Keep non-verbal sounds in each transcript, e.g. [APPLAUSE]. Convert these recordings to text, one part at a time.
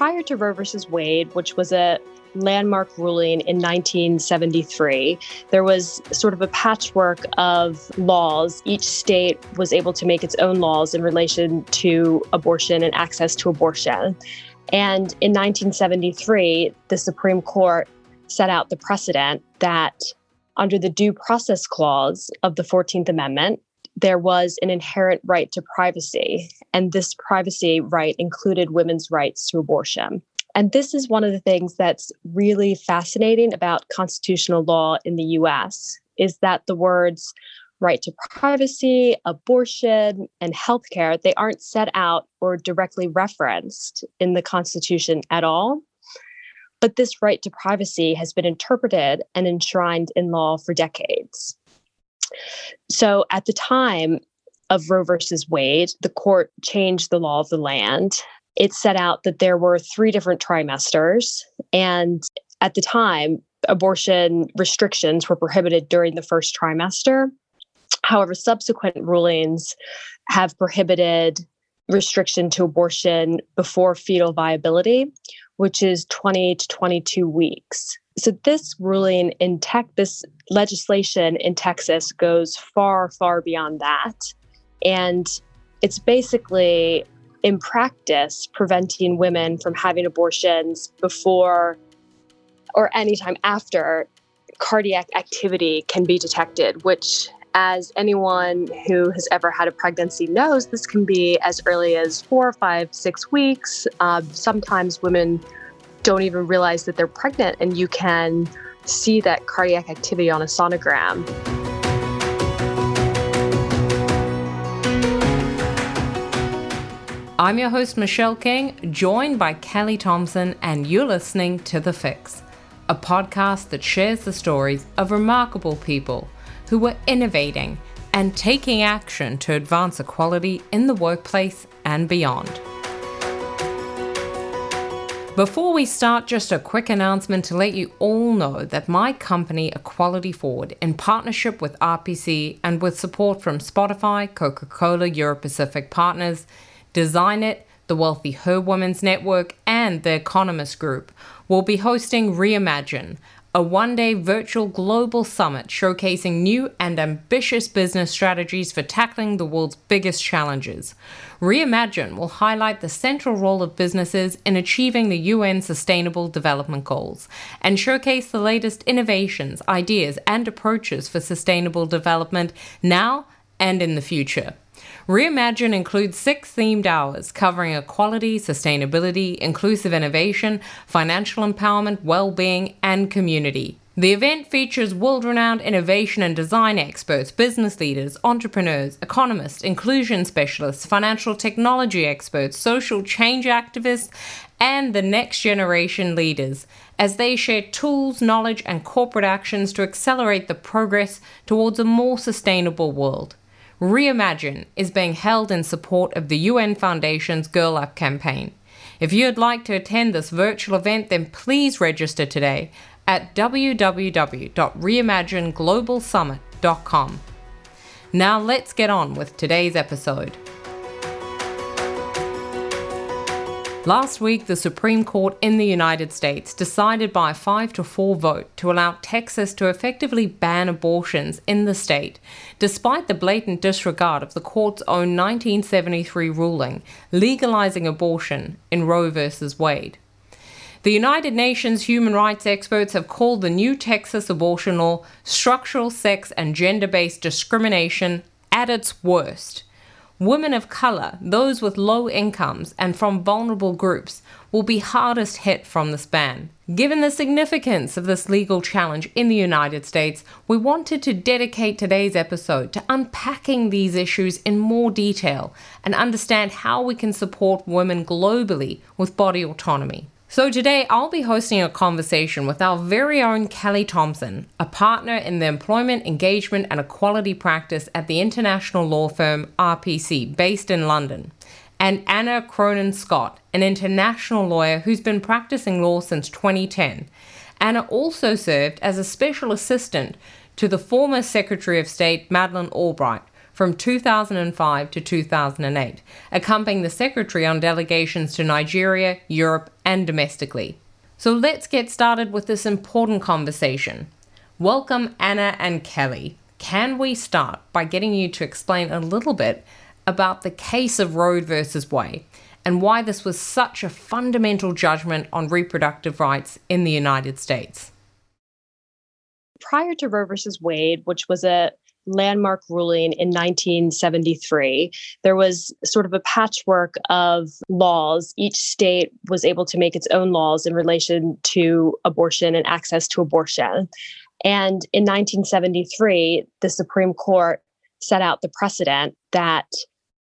prior to Roe versus Wade, which was a landmark ruling in 1973, there was sort of a patchwork of laws. Each state was able to make its own laws in relation to abortion and access to abortion. And in 1973, the Supreme Court set out the precedent that under the Due Process Clause of the 14th Amendment, there was an inherent right to privacy. And this privacy right included women's rights to abortion. And this is one of the things that's really fascinating about constitutional law in the US is that the words right to privacy, abortion, and healthcare, they aren't set out or directly referenced in the Constitution at all. But this right to privacy has been interpreted and enshrined in law for decades. So at the time of Roe versus Wade, the court changed the law of the land. It set out that there were three different trimesters. And at the time, abortion restrictions were prohibited during the first trimester. However, subsequent rulings have prohibited restriction to abortion before fetal viability, which is 20 to 22 weeks. So this ruling in tech, this legislation in Texas goes far, far beyond that. And it's basically in practice preventing women from having abortions before or anytime after cardiac activity can be detected, which as anyone who has ever had a pregnancy knows, this can be as early as four, five, six weeks. Uh, sometimes women don't even realize that they're pregnant, and you can see that cardiac activity on a sonogram. I'm your host, Michelle King, joined by Kelly Thomson, and you're listening to The Fix, a podcast that shares the stories of remarkable people who are innovating and taking action to advance equality in the workplace and beyond. Before we start, just a quick announcement to let you all know that my company, Equality Forward, in partnership with RPC and with support from Spotify, Coca Cola Europe Pacific Partners, Design It, the WealthiHer Women's Network, and the Economist Group, will be hosting Reimagine, a one day virtual global summit showcasing new and ambitious business strategies for tackling the world's biggest challenges. Reimagine will highlight the central role of businesses in achieving the UN Sustainable Development Goals and showcase the latest innovations, ideas, and approaches for sustainable development now and in the future. Reimagine includes six themed hours covering equality, sustainability, inclusive innovation, financial empowerment, well being, and community. The event features world renowned innovation and design experts, business leaders, entrepreneurs, economists, inclusion specialists, financial technology experts, social change activists, and the next generation leaders as they share tools, knowledge, and corporate actions to accelerate the progress towards a more sustainable world. Reimagine is being held in support of the UN Foundation's Girl Up campaign. If you'd like to attend this virtual event, then please register today at www.reimagineglobalsummit.com. Now let's get on with today's episode. Last week, the Supreme Court in the United States decided by a 5 to 4 vote to allow Texas to effectively ban abortions in the state, despite the blatant disregard of the court's own 1973 ruling legalizing abortion in Roe v. Wade. The United Nations human rights experts have called the new Texas abortion law structural sex and gender based discrimination at its worst Women of color, those with low incomes, and from vulnerable groups will be hardest hit from this ban. Given the significance of this legal challenge in the United States, we wanted to dedicate today's episode to unpacking these issues in more detail and understand how we can support women globally with body autonomy. So, today I'll be hosting a conversation with our very own Kelly Thomson, a partner in the employment, engagement, and equality practice at the international law firm RPC, based in London, and Anna Cronin Scott, an international lawyer who's been practicing law since 2010. Anna also served as a special assistant to the former Secretary of State Madeleine Albright from 2005 to 2008, accompanying the Secretary on delegations to Nigeria, Europe, and domestically. So let's get started with this important conversation. Welcome, Anna and Kelly. Can we start by getting you to explain a little bit about the case of Roe versus Wade and why this was such a fundamental judgment on reproductive rights in the United States? Prior to Roe versus Wade, which was a landmark ruling in 1973, there was sort of a patchwork of laws. Each state was able to make its own laws in relation to abortion and access to abortion. And in 1973, the Supreme Court set out the precedent that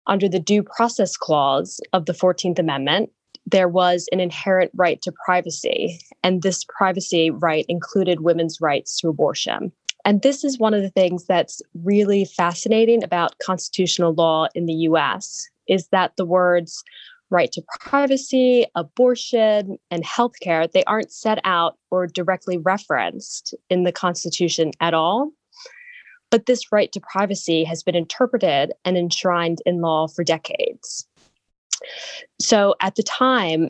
under the Due Process Clause of the 14th Amendment, there was an inherent right to privacy. And this privacy right included women's rights to abortion. And this is one of the things that's really fascinating about constitutional law in the US is that the words right to privacy, abortion, and healthcare, they aren't set out or directly referenced in the Constitution at all. But this right to privacy has been interpreted and enshrined in law for decades. So at the time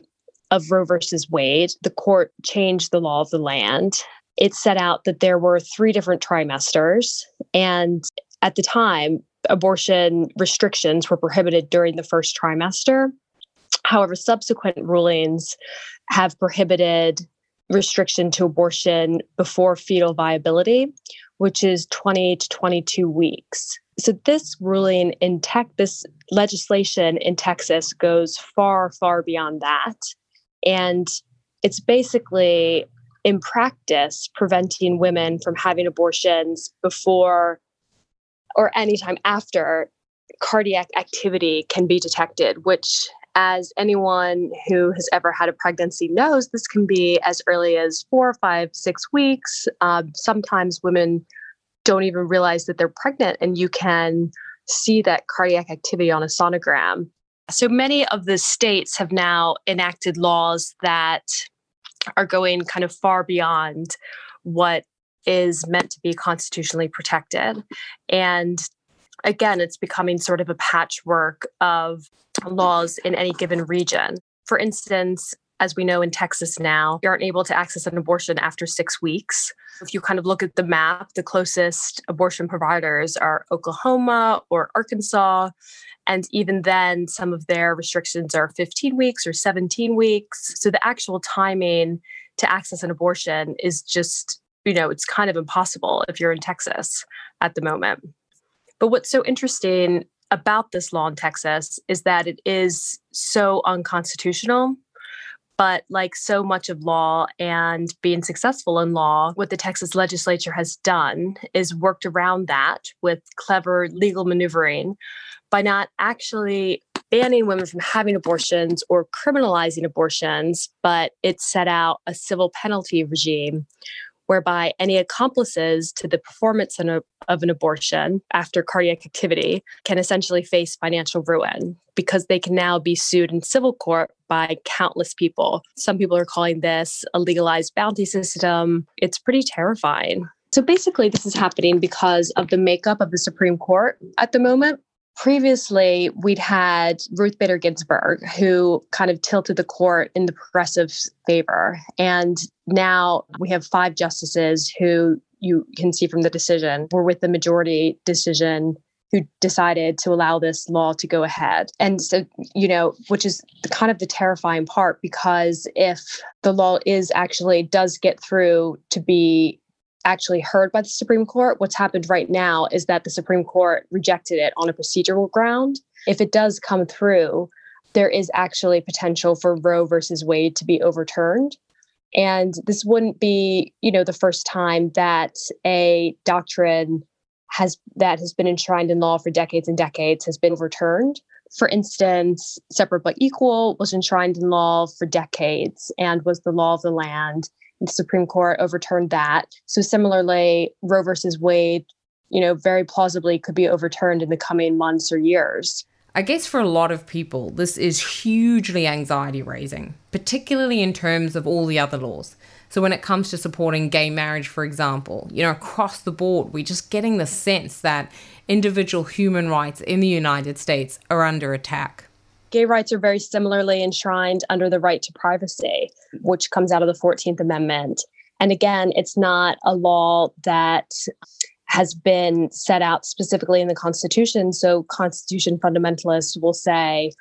of Roe versus Wade, the court changed the law of the land. It set out that there were three different trimesters. And at the time, abortion restrictions were prohibited during the first trimester. However, subsequent rulings have prohibited restriction to abortion before fetal viability, which is 20 to 22 weeks. So this ruling in tech, this legislation in Texas goes far, far beyond that. And it's basically in practice preventing women from having abortions before or anytime after cardiac activity can be detected, which as anyone who has ever had a pregnancy knows, this can be as early as four, five, six weeks. Um, sometimes women don't even realize that they're pregnant, and you can see that cardiac activity on a sonogram. So many of the states have now enacted laws that are going kind of far beyond what is meant to be constitutionally protected. And again, it's becoming sort of a patchwork of laws in any given region. For instance, as we know in Texas now, you aren't able to access an abortion after six weeks. If you kind of look at the map, the closest abortion providers are Oklahoma or Arkansas. And even then, some of their restrictions are 15 weeks or 17 weeks. So the actual timing to access an abortion is just, you know, it's kind of impossible if you're in Texas at the moment. But what's so interesting about this law in Texas is that it is so unconstitutional. But like so much of law and being successful in law, what the Texas legislature has done is worked around that with clever legal maneuvering by not actually banning women from having abortions or criminalizing abortions, but it set out a civil penalty regime whereby any accomplices to the performance of an abortion after cardiac activity can essentially face financial ruin because they can now be sued in civil court by countless people. Some people are calling this a legalized bounty system. It's pretty terrifying. So basically, this is happening because of the makeup of the Supreme Court at the moment previously we'd had Ruth Bader Ginsburg, who kind of tilted the court in the progressive favor. And now we have five justices who you can see from the decision were with the majority decision who decided to allow this law to go ahead. And so, you know, which is kind of the terrifying part because if the law is actually does get through to be actually heard by the Supreme Court. What's happened right now is that the Supreme Court rejected it on a procedural ground. If it does come through, there is actually potential for Roe versus Wade to be overturned. And this wouldn't be, you know, the first time that a doctrine has that has been enshrined in law for decades and decades has been overturned. For instance, separate but equal was enshrined in law for decades and was the law of the land the Supreme Court overturned that. So similarly, Roe versus Wade, you know, very plausibly could be overturned in the coming months or years. I guess for a lot of people, this is hugely anxiety raising, particularly in terms of all the other laws. So when it comes to supporting gay marriage, for example, you know, across the board, we're just getting the sense that individual human rights in the United States are under attack. Gay rights are very similarly enshrined under the right to privacy, which comes out of the 14th Amendment. And again, it's not a law that has been set out specifically in the Constitution. So, Constitution fundamentalists will say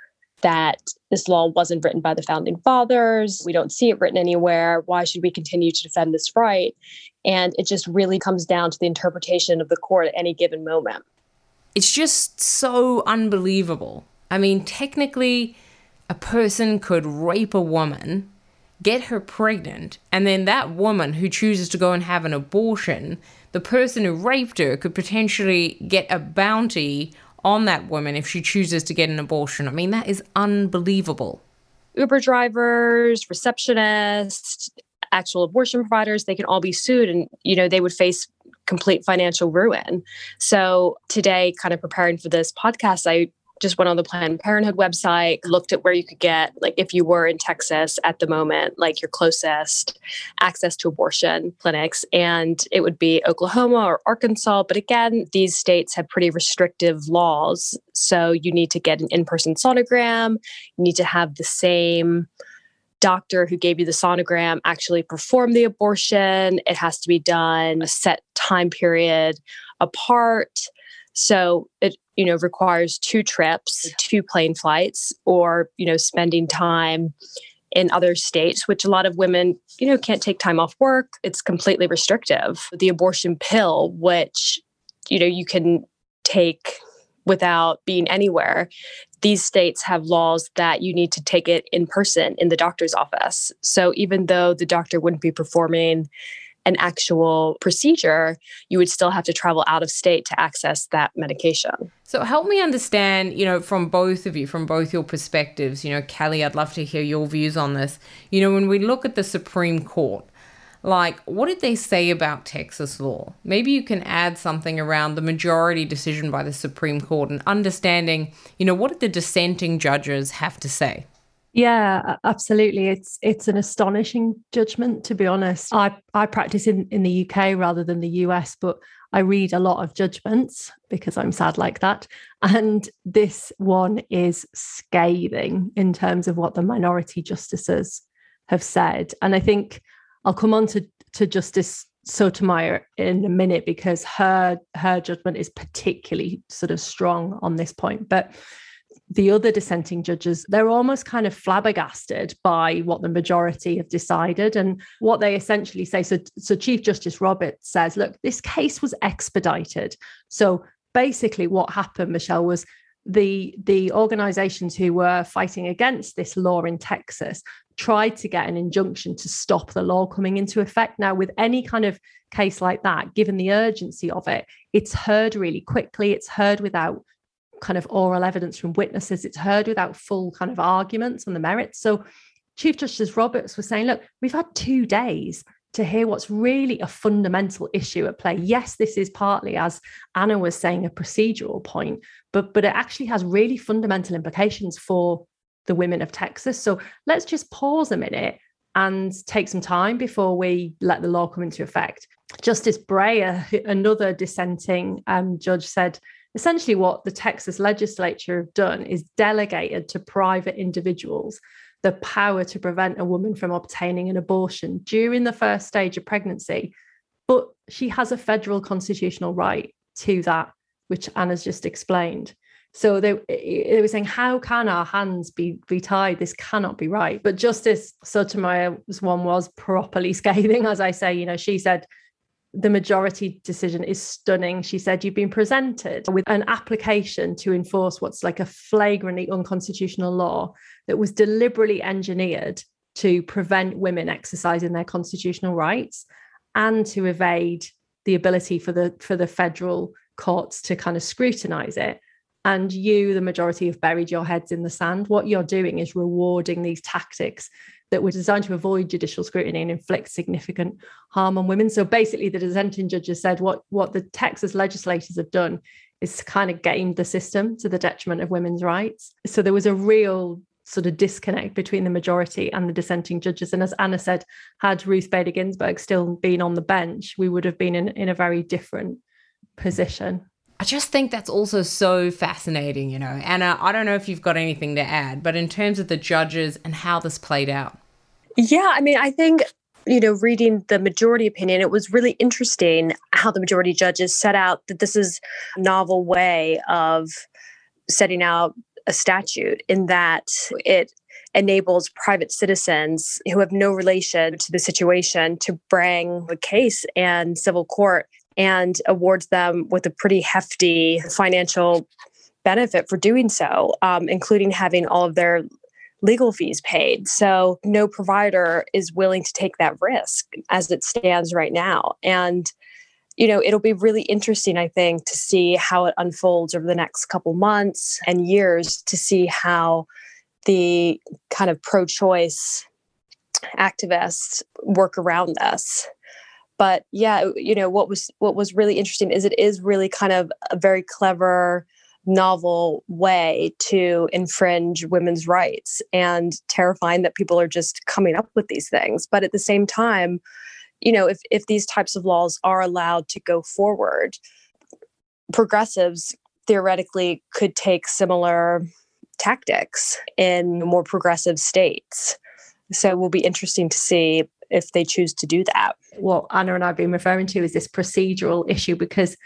that this law wasn't written by the founding fathers. We don't see it written anywhere. Why should we continue to defend this right? And it just really comes down to the interpretation of the court at any given moment. It's just so unbelievable. I mean, technically, a person could rape a woman, get her pregnant, and then that woman who chooses to go and have an abortion, the person who raped her could potentially get a bounty on that woman if she chooses to get an abortion. I mean, that is unbelievable. Uber drivers, receptionists, actual abortion providers, they can all be sued and, you know, they would face complete financial ruin. So today, kind of preparing for this podcast, I just went on the Planned Parenthood website, looked at where you could get, like if you were in Texas at the moment, like your closest access to abortion clinics, and it would be Oklahoma or Arkansas. But again, these states have pretty restrictive laws. So you need to get an in person sonogram, you need to have the same doctor who gave you the sonogram actually perform the abortion. It has to be done a set time period apart. So it you know requires two trips two plane flights or you know spending time in other states which a lot of women you know can't take time off work. It's completely restrictive. The abortion pill which you know you can take without being anywhere. These states have laws that you need to take it in person in the doctor's office. So even though the doctor wouldn't be performing an actual procedure, you would still have to travel out of state to access that medication. So help me understand, you know, from both of you, from both your perspectives, you know, Kelly, I'd love to hear your views on this. You know, when we look at the Supreme Court, like what did they say about Texas law? Maybe you can add something around the majority decision by the Supreme Court and understanding, you know, what did the dissenting judges have to say? Yeah, absolutely. It's it's an astonishing judgment, to be honest. I, I practice in, in the UK rather than the US, but I read a lot of judgments because I'm sad like that. And this one is scathing in terms of what the minority justices have said. And I think I'll come on to, to Justice Sotomayor in a minute because her her judgment is particularly sort of strong on this point. But the other dissenting judges, they're almost kind of flabbergasted by what the majority have decided and what they essentially say. So, so Chief Justice Roberts says, look, this case was expedited. So basically, what happened, Michelle, was the the organizations who were fighting against this law in Texas tried to get an injunction to stop the law coming into effect. Now, with any kind of case like that, given the urgency of it, it's heard really quickly. It's heard without kind of oral evidence from witnesses. It's heard without full kind of arguments on the merits. So Chief Justice Roberts was saying, look, we've had two days to hear what's really a fundamental issue at play. Yes, this is partly, as Anna was saying, a procedural point, but but it actually has really fundamental implications for the women of Texas. So let's just pause a minute and take some time before we let the law come into effect. Justice Breyer, another dissenting um, judge, said essentially what the Texas legislature have done is delegated to private individuals the power to prevent a woman from obtaining an abortion during the first stage of pregnancy. But she has a federal constitutional right to that, which Anna's just explained. So they, they were saying, how can our hands be, be tied? This cannot be right. But Justice Sotomayor's one was properly [LAUGHS] scathing, as I say. You know, she said the majority decision is stunning. She said, You've been presented with an application to enforce what's like a flagrantly unconstitutional law that was deliberately engineered to prevent women exercising their constitutional rights and to evade the ability for the for the federal courts to kind of scrutinize it and you the majority have buried your heads in the sand what you're doing is rewarding these tactics that were designed to avoid judicial scrutiny and inflict significant harm on women. So basically, the dissenting judges said what, what the Texas legislators have done is kind of gamed the system to the detriment of women's rights. So there was a real sort of disconnect between the majority and the dissenting judges. And as Anna said, had Ruth Bader Ginsburg still been on the bench, we would have been in, in a very different position. I just think that's also so fascinating, you know. Anna, I don't know if you've got anything to add, but in terms of the judges and how this played out. Yeah, I mean, I think you know, reading the majority opinion, it was really interesting how the majority judges set out that this is a novel way of setting out a statute in that it enables private citizens who have no relation to the situation to bring a case and civil court and awards them with a pretty hefty financial benefit for doing so, um, including having all of their legal fees paid. So no provider is willing to take that risk as it stands right now. And you know, it'll be really interesting, I think, to see how it unfolds over the next couple months and years to see how the kind of pro choice activists work around this but yeah you know what was what was really interesting is it is really kind of a very clever novel way to infringe women's rights and terrifying that people are just coming up with these things. But at the same time you know if if these types of laws are allowed to go forward progressives theoretically could take similar tactics in more progressive states. So it will be interesting to see if they choose to do that. What Anna and I have been referring to is this procedural issue because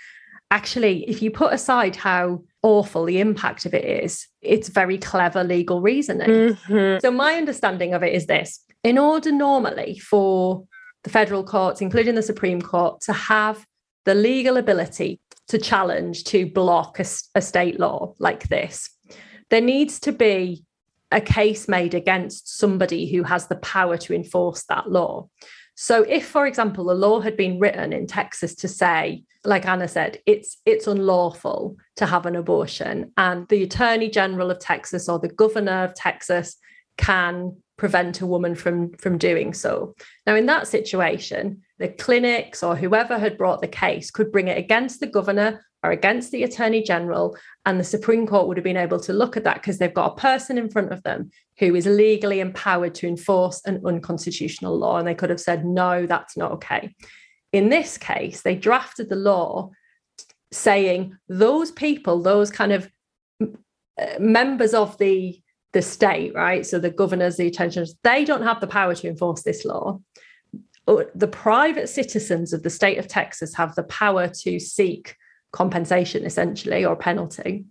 actually, if you put aside how awful the impact of it is, it's very clever legal reasoning. Mm-hmm. So, my understanding of it is this in order normally for the federal courts, including the Supreme Court, to have the legal ability to challenge, to block a, a state law like this, there needs to be a case made against somebody who has the power to enforce that law. So if, for example, a law had been written in Texas to say, like Anna said, it's it's unlawful to have an abortion, and the Attorney General of Texas or the governor of Texas can prevent a woman from from doing so. Now, in that situation, the clinics or whoever had brought the case could bring it against the governor or against the attorney general and the supreme court would have been able to look at that because they've got a person in front of them who is legally empowered to enforce an unconstitutional law and they could have said no that's not okay. In this case they drafted the law saying those people those kind of uh, members of the the state right so the governors the attentions they don't have the power to enforce this law. The private citizens of the state of Texas have the power to seek compensation essentially or penalty.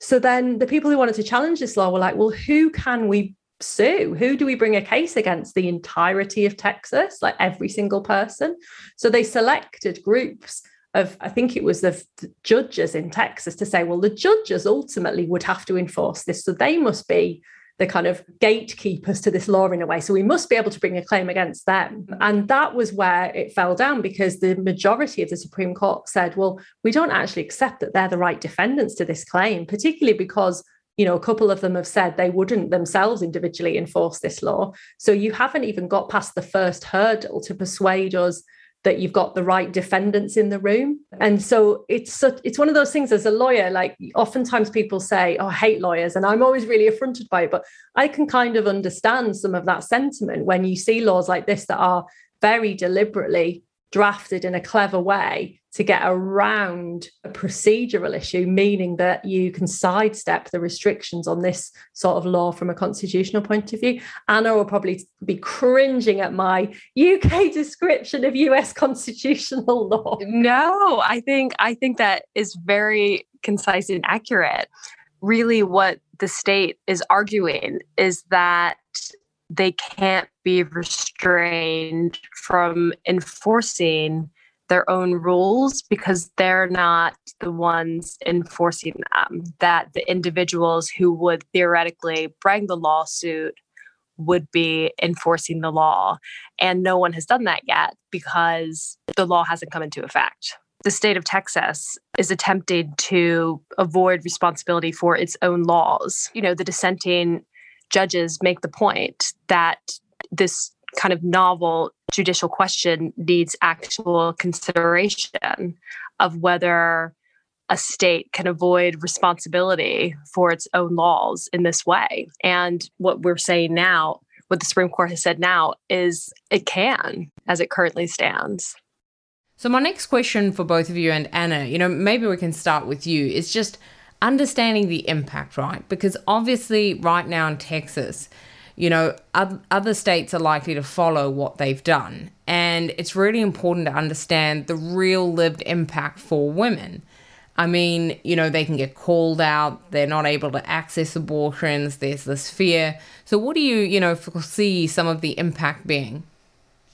So then the people who wanted to challenge this law were like, well, who can we sue? Who do we bring a case against? The entirety of Texas, like every single person. So they selected groups of, I think it was the judges in Texas to say, well, the judges ultimately would have to enforce this. So they must be the kind of gatekeepers to this law in a way. So we must be able to bring a claim against them. Mm-hmm. And that was where it fell down because the majority of the Supreme Court said, well, we don't actually accept that they're the right defendants to this claim, particularly because you know, a couple of them have said they wouldn't themselves individually enforce this law. So you haven't even got past the first hurdle to persuade us that you've got the right defendants in the room. And so it's such, it's one of those things as a lawyer, like oftentimes people say, oh, I hate lawyers. And I'm always really affronted by it. But I can kind of understand some of that sentiment when you see laws like this that are very deliberately drafted in a clever way to get around a procedural issue, meaning that you can sidestep the restrictions on this sort of law from a constitutional point of view. Anna will probably be cringing at my UK [LAUGHS] description of US constitutional [LAUGHS] law. No, I think I think that is very concise and accurate. Really, what the state is arguing is that they can't be restrained from enforcing their own rules because they're not the ones enforcing them. That the individuals who would theoretically bring the lawsuit would be enforcing the law. And no one has done that yet because the law hasn't come into effect. The state of Texas is attempting to avoid responsibility for its own laws. You know, the dissenting judges make the point that this kind of novel judicial question needs actual consideration of whether a state can avoid responsibility for its own laws in this way. And what we're saying now, what the Supreme Court has said now, is it can as it currently stands. So, my next question for both of you and Anna, you know, maybe we can start with you, is just understanding the impact, right? Because obviously, right now in Texas, you know, other states are likely to follow what they've done. And it's really important to understand the real lived impact for women. I mean, you know, they can get called out, they're not able to access abortions, there's this fear. So, what do you, you know, foresee some of the impact being?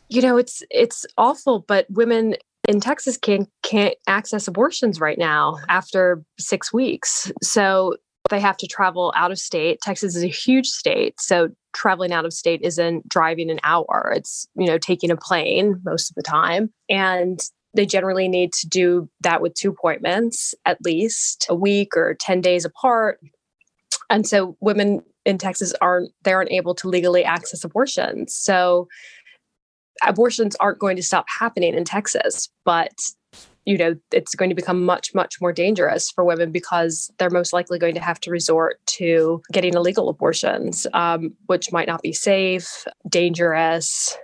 You know, it's it's awful, but women in Texas can't can't access abortions right now after six weeks. So they have to travel out of state. Texas is a huge state, so traveling out of state isn't driving an hour. It's you know taking a plane most of the time, and they generally need to do that with two appointments at least a week or ten days apart. And so women in Texas aren't they aren't able to legally access abortions. So abortions aren't going to stop happening in Texas, but you know it's going to become much much more dangerous for women because they're most likely going to have to resort to getting illegal abortions um, which might not be safe dangerous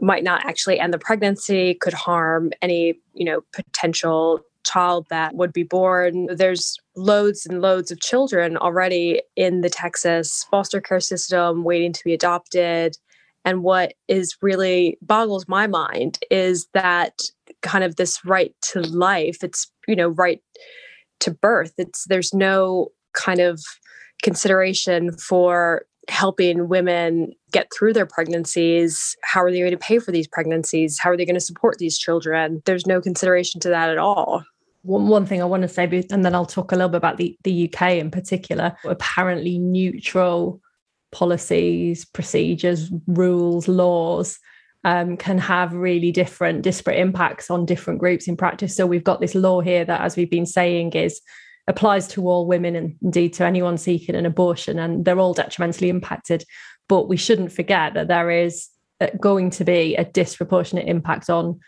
might not actually end the pregnancy could harm any you know potential child that would be born. There's loads and loads of children already in the texas foster care system waiting to be adopted and what is really boggles my mind is that kind of this right to life, it's, you know, right to birth. It's there's no kind of consideration for helping women get through their pregnancies. How are they going to pay for these pregnancies? How are they going to support these children? There's no consideration to that at all. One, thing I want to say, and then I'll talk a little bit about the, the UK in particular, apparently neutral policies, procedures, rules, laws um, can have really different, disparate impacts on different groups in practice. So we've got this law here that, as we've been saying, is applies to all women and indeed to anyone seeking an abortion, and they're all detrimentally impacted. But we shouldn't forget that there is uh, going to be a disproportionate impact on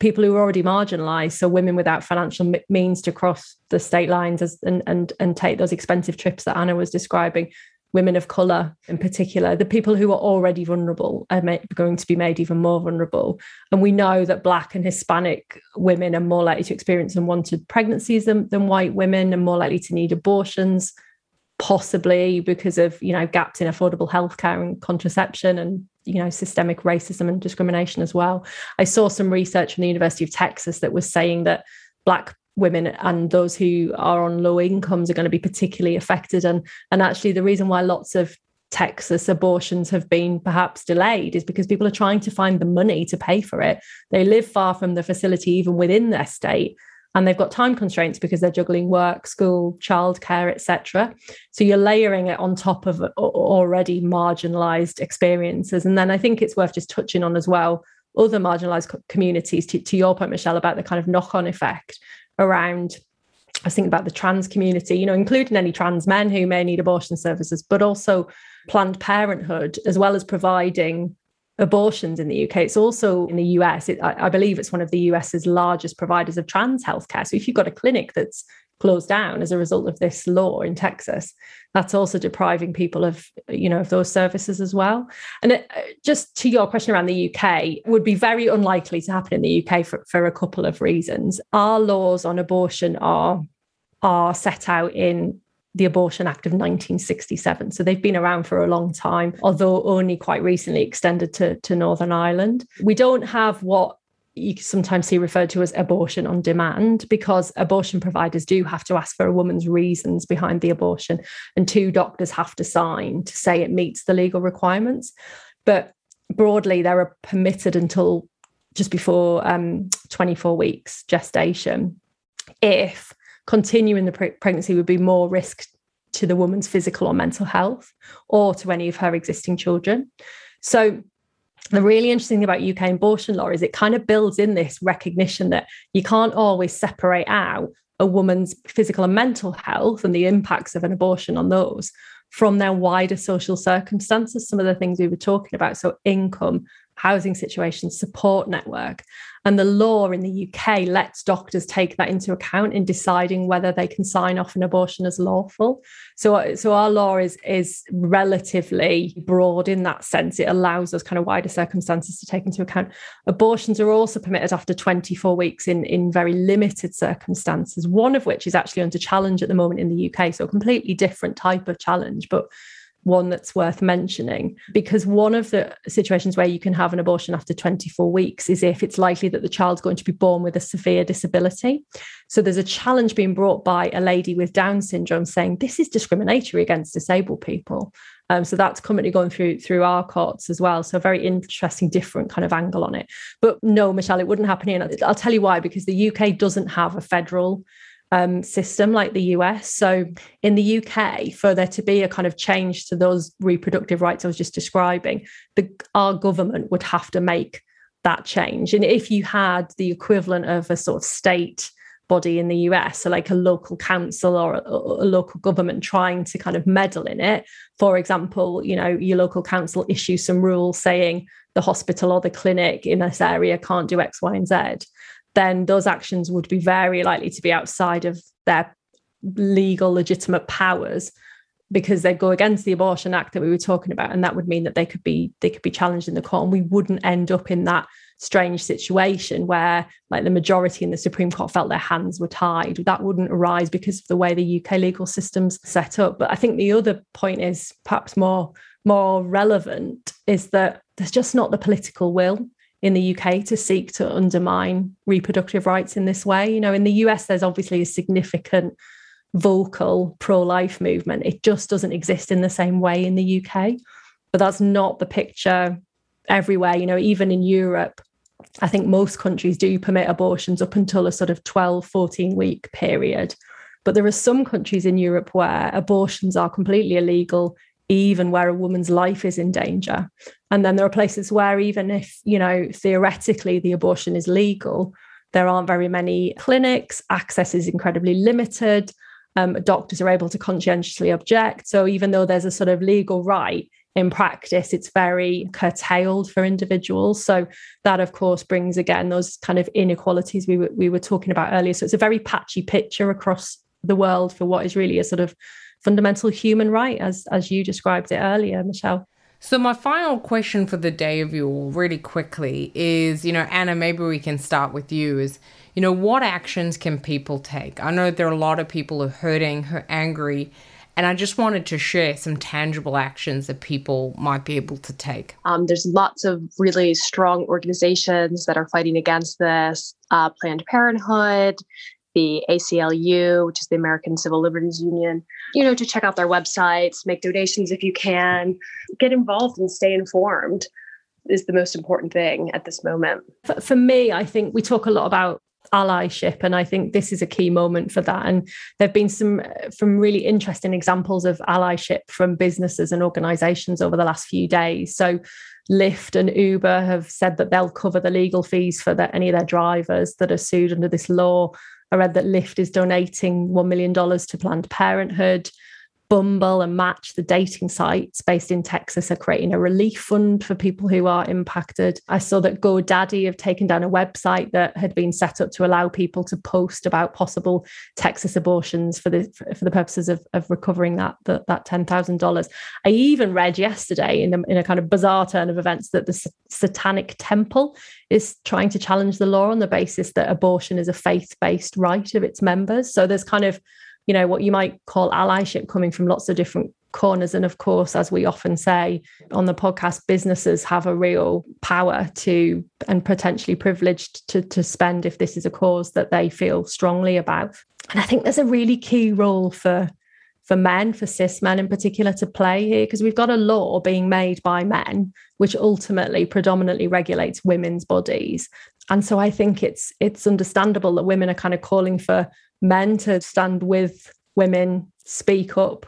people who are already marginalized so women without financial means to cross the state lines as, and, and and take those expensive trips that anna was describing women of colour in particular, the people who are already vulnerable are going to be made even more vulnerable. And we know that Black and Hispanic women are more likely to experience unwanted pregnancies than, than white women and more likely to need abortions, possibly because of, you know, gaps in affordable healthcare and contraception and, you know, systemic racism and discrimination as well. I saw some research from the University of Texas that was saying that Black women and those who are on low incomes are going to be particularly affected and and actually the reason why lots of Texas abortions have been perhaps delayed is because people are trying to find the money to pay for it. They live far from the facility, even within their state, and they've got time constraints because they're juggling work, school, childcare, etc. So you're layering it on top of already marginalized experiences. And then I think it's worth just touching on as well other marginalized communities. To, to your point, Michelle, about the kind of knock-on effect around I was thinking about the trans community, you know, including any trans men who may need abortion services, but also Planned Parenthood, as well as providing abortions in the UK. It's also in the US. It, I, I, believe it's one of the US's largest providers of trans healthcare. So if you've got a clinic that's closed down as a result of this law in Texas, that's also depriving people of, you know, of those services as well. And it, uh, just to your question around the UK, would be very unlikely to happen in the UK for, for a couple of reasons. Our laws on abortion are are set out in the Abortion Act of 1967. So they've been around for a long time, although only quite recently extended to, to Northern Ireland. We don't have what you sometimes see referred to as abortion on demand because abortion providers do have to ask for a woman's reasons behind the abortion and two doctors have to sign to say it meets the legal requirements. But broadly they're permitted until just before um, 24 weeks gestation. If continuing the pre- pregnancy would be more risk to the woman's physical or mental health or to any of her existing children. So the really interesting thing about UK abortion law is it kind of builds in this recognition that you can't always separate out a woman's physical and mental health and the impacts of an abortion on those from their wider social circumstances, some of the things we were talking about. So, income, housing situation, support network. And the law in the UK lets doctors take that into account in deciding whether they can sign off an abortion as lawful. So, so our law is, is relatively broad in that sense. It allows us kind of wider circumstances to take into account. Abortions are also permitted after 24 weeks in, in very limited circumstances, one of which is actually under challenge at the moment in the UK. So a completely different type of challenge, but one that's worth mentioning because one of the situations where you can have an abortion after 24 weeks is if it's likely that the child's going to be born with a severe disability. So there's a challenge being brought by a lady with Down syndrome saying this is discriminatory against disabled people. Um, so that's currently going through through our courts as well. So very interesting, different kind of angle on it. But no, Michelle, it wouldn't happen here. I'll tell you why, because the UK doesn't have a federal um, system like the US. So in the UK, for there to be a kind of change to those reproductive rights I was just describing, the, our government would have to make that change. And if you had the equivalent of a sort of state body in the US, so like a local council or a, a, local government trying to kind of meddle in it. For example, you know, your local council issues some rules saying the hospital or the clinic in this area can't do X, Y, and Z then those actions would be very likely to be outside of their legal legitimate powers because they go against the abortion act that we were talking about and that would mean that they could be they could be challenged in the court and we wouldn't end up in that strange situation where like the majority in the supreme court felt their hands were tied. That wouldn't arise because of the way the uk legal system's set up. But i think the other point is perhaps more more relevant is that there's just not the political will in the UK to seek to undermine reproductive rights in this way. You know, in the US, there's obviously a significant vocal pro life movement. It just doesn't exist in the same way in the UK. But that's not the picture everywhere. You know, even in Europe, I think most countries do permit abortions up until a sort of 12, 14 week period. But there are some countries in Europe where abortions are completely illegal even where a woman's life is in danger. And then there are places where, even if, you know, theoretically the abortion is legal, there aren't very many clinics, access is incredibly limited. Um, doctors are able to conscientiously object. So even though there's a sort of legal right, in practice, it's very curtailed for individuals. So that, of course, brings again those kind of inequalities we were, we were talking about earlier. So it's a very patchy picture across the world for what is really a sort of fundamental human right, as as you described it earlier, Michelle. So my final question for the day of you all, really quickly, is you know Anna, maybe we can start with you. Is you know what actions can people take? I know there are a lot of people who are hurting, who are angry. And I just wanted to share some tangible actions that people might be able to take. Um, there's lots of really strong organizations that are fighting against this. Uh, Planned Parenthood, the ACLU, which is the American Civil Liberties Union, you know, to check out their websites, make donations if you can, get involved and stay informed is the most important thing at this moment. For, for me, I think we talk a lot about allyship and i think this is a key moment for that and there have been some uh, from really interesting examples of allyship from businesses and organizations over the last few days so Lyft and Uber have said that they'll cover the legal fees for any of their drivers that are sued under this law. I read that Lyft is donating $1 million to Planned Parenthood. Bumble and Match, the dating sites based in Texas, are creating a relief fund for people who are impacted. I saw that GoDaddy have taken down a website that had been set up to allow people to post about possible Texas abortions for the for the purposes of, of recovering that that, that ten thousand dollars. I even read yesterday in a, in a kind of bizarre turn of events that the Satanic Temple is trying to challenge the law on the basis that abortion is a faith based right of its members. So there's kind of you know, what you might call allyship coming from lots of different corners. And of course, as we often say on the podcast, businesses have a real power to and potentially privileged to, to spend if this is a cause that they feel strongly about. And I think there's a really key role for for men, for cis men in particular, to play here, because we've got a law being made by men, which ultimately predominantly regulates women's bodies. And so I think it's it's understandable that women are kind of calling for men to stand with women, speak up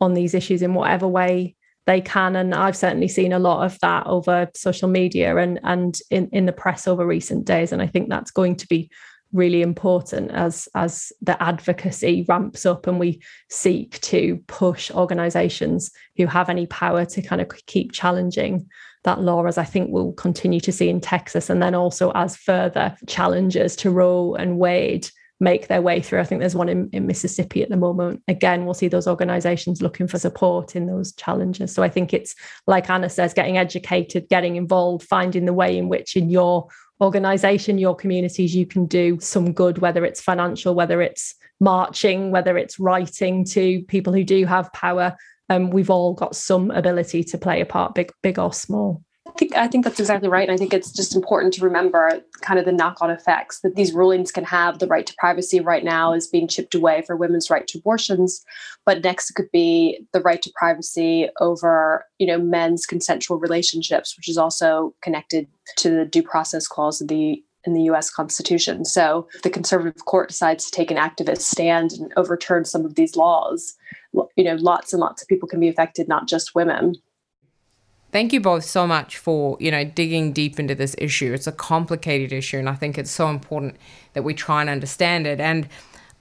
on these issues in whatever way they can. And I've certainly seen a lot of that over social media and and in, in the press over recent days. And I think that's going to be really important as as the advocacy ramps up and we seek to push organizations who have any power to kind of keep challenging that law, as I think we'll continue to see in Texas, and then also as further challenges to Roe and Wade make their way through. I think there's one in, in Mississippi at the moment. Again, we'll see those organizations looking for support in those challenges. So I think it's like Anna says, getting educated, getting involved, finding the way in which in your organization, your communities, you can do some good, whether it's financial, whether it's marching, whether it's writing to people who do have power. Um, we've all got some ability to play a part, big, big or small. I think I think that's exactly right. And I think it's just important to remember kind of the knock-on effects that these rulings can have. The right to privacy right now is being chipped away for women's right to abortions, but next it could be the right to privacy over, you know, men's consensual relationships, which is also connected to the due process clause of the in the US Constitution. So the conservative court decides to take an activist stand and overturn some of these laws, you know, lots and lots of people can be affected, not just women. Thank you both so much for, you know, digging deep into this issue. It's a complicated issue and I think it's so important that we try and understand it. And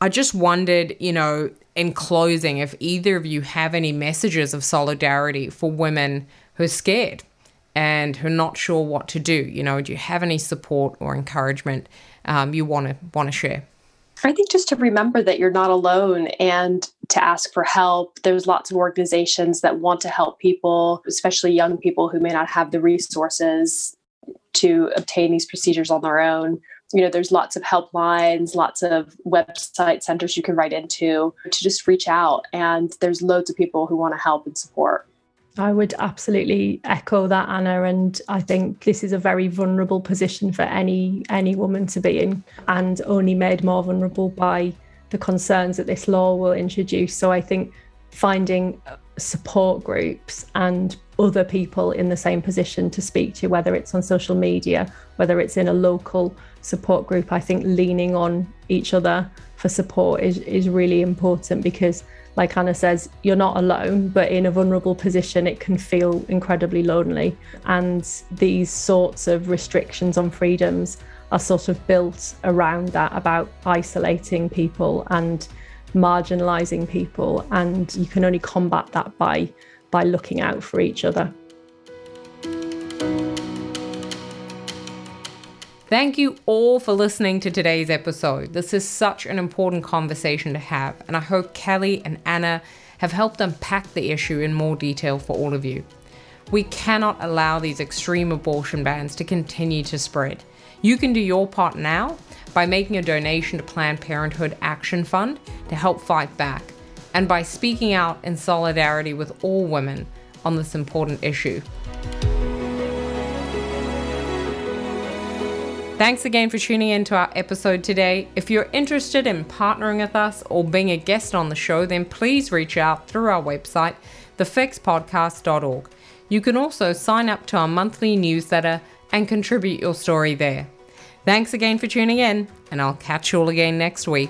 I just wondered, you know, in closing, if either of you have any messages of solidarity for women who are scared and who are not sure what to do. You know, do you have any support or encouragement um, you want to want to share? I think just to remember that you're not alone and to ask for help. There's lots of organizations that want to help people, especially young people who may not have the resources to obtain these procedures on their own. You know, there's lots of helplines, lots of website centers you can write into to just reach out. And there's loads of people who want to help and support. I would absolutely echo that, Anna. And I think this is a very vulnerable position for any any woman to be in, and only made more vulnerable by the concerns that this law will introduce. So I think finding support groups and other people in the same position to speak to, whether it's on social media, whether it's in a local support group, I think leaning on each other for support is, is really important because like Anna says, you're not alone, but in a vulnerable position, it can feel incredibly lonely. And these sorts of restrictions on freedoms are sort of built around that about isolating people and marginalizing people. And you can only combat that by, by looking out for each other. Thank you all for listening to today's episode. This is such an important conversation to have, and I hope Kelly and Anna have helped unpack the issue in more detail for all of you. We cannot allow these extreme abortion bans to continue to spread. You can do your part now by making a donation to Planned Parenthood Action Fund to help fight back, and by speaking out in solidarity with all women on this important issue. Thanks again for tuning in to our episode today. If you're interested in partnering with us or being a guest on the show, then please reach out through our website, thefexpodcast.org. You can also sign up to our monthly newsletter and contribute your story there. Thanks again for tuning in, and I'll catch you all again next week.